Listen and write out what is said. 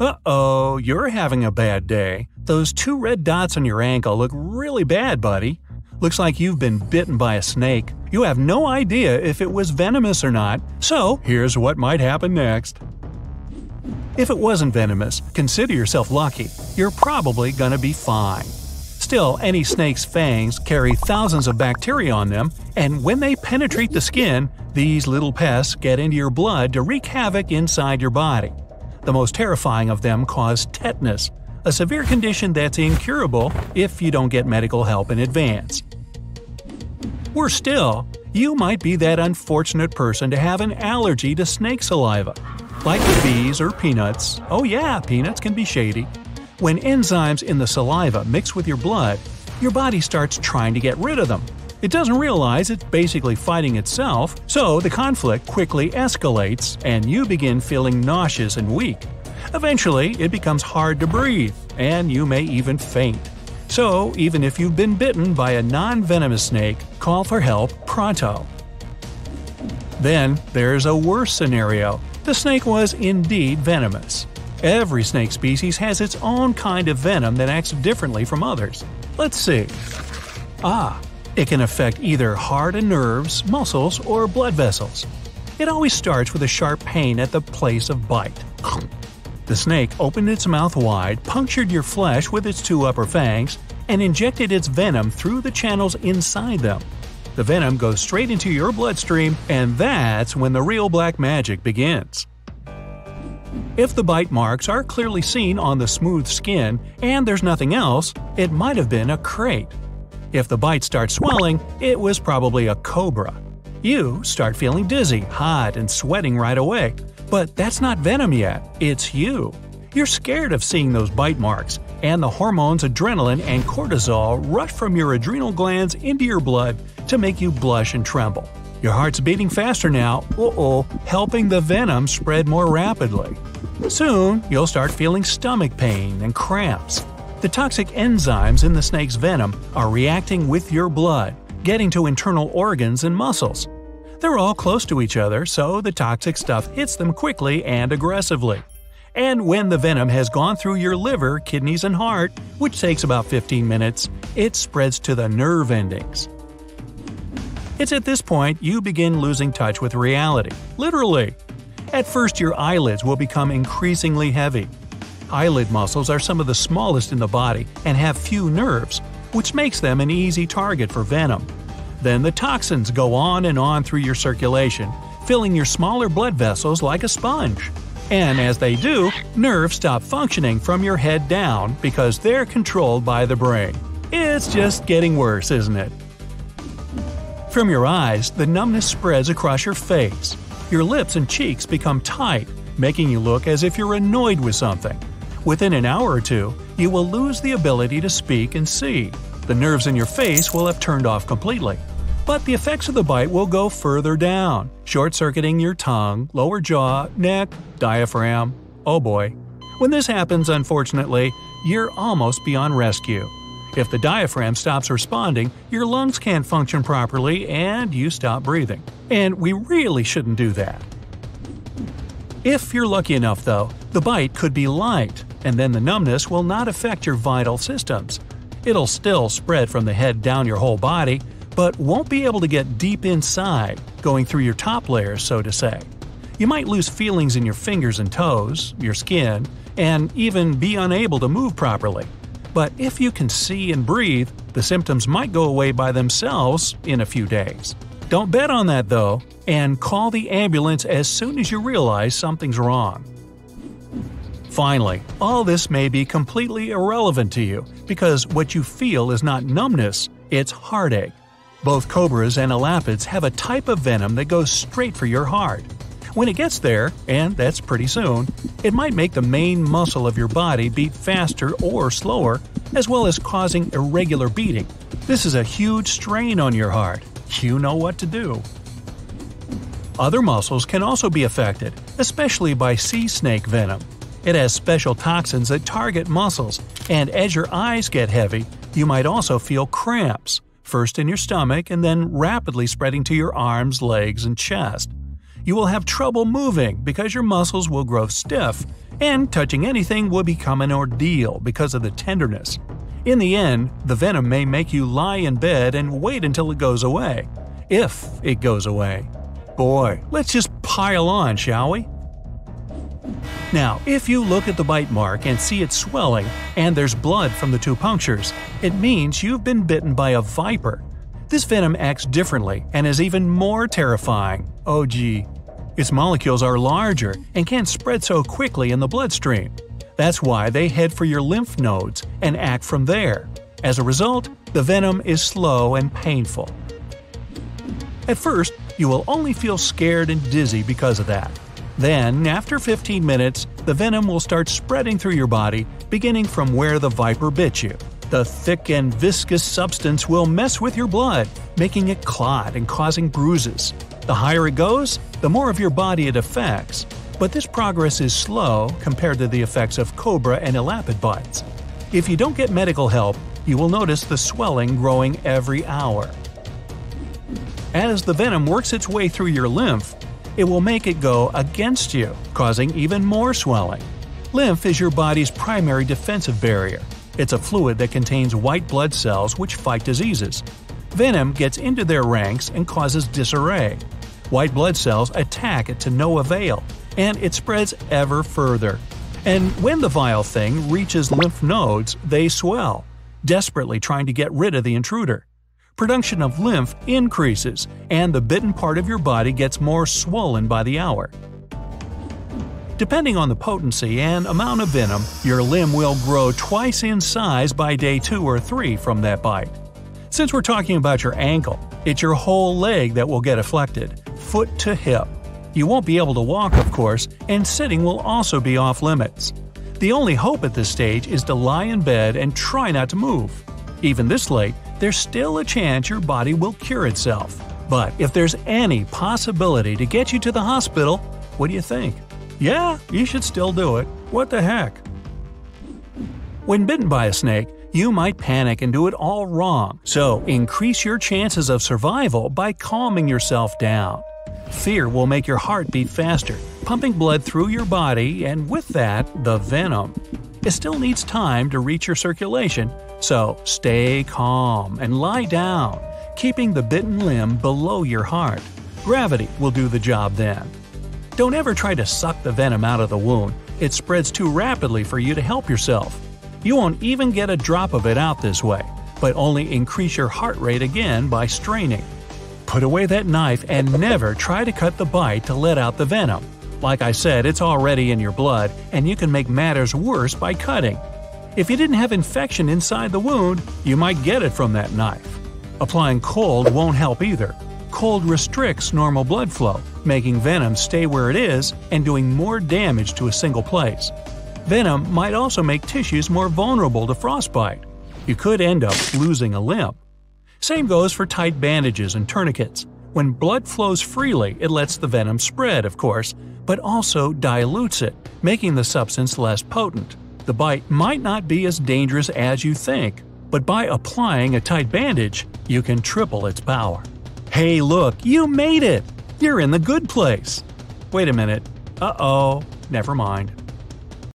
Uh-oh, you're having a bad day. Those two red dots on your ankle look really bad, buddy. Looks like you've been bitten by a snake. You have no idea if it was venomous or not, so here's what might happen next. If it wasn't venomous, consider yourself lucky. You're probably gonna be fine. Still, any snake's fangs carry thousands of bacteria on them, and when they penetrate the skin, these little pests get into your blood to wreak havoc inside your body. The most terrifying of them cause tetanus, a severe condition that's incurable if you don't get medical help in advance. Worse still, you might be that unfortunate person to have an allergy to snake saliva. Like with bees or peanuts, oh yeah, peanuts can be shady. When enzymes in the saliva mix with your blood, your body starts trying to get rid of them. It doesn't realize it's basically fighting itself, so the conflict quickly escalates and you begin feeling nauseous and weak. Eventually, it becomes hard to breathe, and you may even faint. So, even if you've been bitten by a non venomous snake, call for help pronto. Then, there's a worse scenario. The snake was indeed venomous. Every snake species has its own kind of venom that acts differently from others. Let's see. Ah, it can affect either heart and nerves, muscles, or blood vessels. It always starts with a sharp pain at the place of bite. The snake opened its mouth wide, punctured your flesh with its two upper fangs, and injected its venom through the channels inside them. The venom goes straight into your bloodstream, and that's when the real black magic begins. If the bite marks are clearly seen on the smooth skin and there's nothing else, it might have been a krait. If the bite starts swelling, it was probably a cobra. You start feeling dizzy, hot, and sweating right away. But that's not venom yet, it's you. You're scared of seeing those bite marks, and the hormones adrenaline and cortisol rush from your adrenal glands into your blood to make you blush and tremble. Your heart's beating faster now, uh-oh, helping the venom spread more rapidly. Soon, you'll start feeling stomach pain and cramps. The toxic enzymes in the snake's venom are reacting with your blood, getting to internal organs and muscles. They're all close to each other, so the toxic stuff hits them quickly and aggressively. And when the venom has gone through your liver, kidneys, and heart, which takes about 15 minutes, it spreads to the nerve endings. It's at this point you begin losing touch with reality, literally. At first, your eyelids will become increasingly heavy. Eyelid muscles are some of the smallest in the body and have few nerves, which makes them an easy target for venom. Then the toxins go on and on through your circulation, filling your smaller blood vessels like a sponge. And as they do, nerves stop functioning from your head down because they're controlled by the brain. It's just getting worse, isn't it? From your eyes, the numbness spreads across your face. Your lips and cheeks become tight, making you look as if you're annoyed with something. Within an hour or two, you will lose the ability to speak and see. The nerves in your face will have turned off completely. But the effects of the bite will go further down, short circuiting your tongue, lower jaw, neck, diaphragm. Oh boy. When this happens, unfortunately, you're almost beyond rescue. If the diaphragm stops responding, your lungs can't function properly and you stop breathing. And we really shouldn't do that. If you're lucky enough, though, the bite could be light, and then the numbness will not affect your vital systems. It'll still spread from the head down your whole body, but won't be able to get deep inside, going through your top layers, so to say. You might lose feelings in your fingers and toes, your skin, and even be unable to move properly. But if you can see and breathe, the symptoms might go away by themselves in a few days. Don't bet on that though, and call the ambulance as soon as you realize something's wrong. Finally, all this may be completely irrelevant to you because what you feel is not numbness, it's heartache. Both cobras and elapids have a type of venom that goes straight for your heart. When it gets there, and that's pretty soon, it might make the main muscle of your body beat faster or slower, as well as causing irregular beating. This is a huge strain on your heart. You know what to do. Other muscles can also be affected, especially by sea snake venom. It has special toxins that target muscles, and as your eyes get heavy, you might also feel cramps, first in your stomach and then rapidly spreading to your arms, legs, and chest. You will have trouble moving because your muscles will grow stiff, and touching anything will become an ordeal because of the tenderness. In the end, the venom may make you lie in bed and wait until it goes away. If it goes away. Boy, let's just pile on, shall we? Now, if you look at the bite mark and see it swelling and there's blood from the two punctures, it means you've been bitten by a viper. This venom acts differently and is even more terrifying. Oh gee. Its molecules are larger and can't spread so quickly in the bloodstream. That's why they head for your lymph nodes and act from there. As a result, the venom is slow and painful. At first, you will only feel scared and dizzy because of that. Then, after 15 minutes, the venom will start spreading through your body, beginning from where the viper bit you. The thick and viscous substance will mess with your blood, making it clot and causing bruises. The higher it goes, the more of your body it affects. But this progress is slow compared to the effects of cobra and elapid bites. If you don't get medical help, you will notice the swelling growing every hour. As the venom works its way through your lymph, it will make it go against you, causing even more swelling. Lymph is your body's primary defensive barrier. It's a fluid that contains white blood cells which fight diseases. Venom gets into their ranks and causes disarray. White blood cells attack it to no avail, and it spreads ever further. And when the vile thing reaches lymph nodes, they swell, desperately trying to get rid of the intruder production of lymph increases, and the bitten part of your body gets more swollen by the hour. Depending on the potency and amount of venom, your limb will grow twice in size by day 2 or 3 from that bite. Since we're talking about your ankle, it's your whole leg that will get afflicted, foot to hip. You won't be able to walk, of course, and sitting will also be off limits. The only hope at this stage is to lie in bed and try not to move. Even this late, there's still a chance your body will cure itself. But if there's any possibility to get you to the hospital, what do you think? Yeah, you should still do it. What the heck? When bitten by a snake, you might panic and do it all wrong, so increase your chances of survival by calming yourself down. Fear will make your heart beat faster, pumping blood through your body, and with that, the venom. It still needs time to reach your circulation, so stay calm and lie down, keeping the bitten limb below your heart. Gravity will do the job then. Don't ever try to suck the venom out of the wound, it spreads too rapidly for you to help yourself. You won't even get a drop of it out this way, but only increase your heart rate again by straining. Put away that knife and never try to cut the bite to let out the venom. Like I said, it's already in your blood, and you can make matters worse by cutting. If you didn't have infection inside the wound, you might get it from that knife. Applying cold won't help either. Cold restricts normal blood flow, making venom stay where it is and doing more damage to a single place. Venom might also make tissues more vulnerable to frostbite. You could end up losing a limb. Same goes for tight bandages and tourniquets. When blood flows freely, it lets the venom spread, of course, but also dilutes it, making the substance less potent the bite might not be as dangerous as you think, but by applying a tight bandage, you can triple its power. Hey, look, you made it! You're in the good place! Wait a minute. Uh oh, never mind.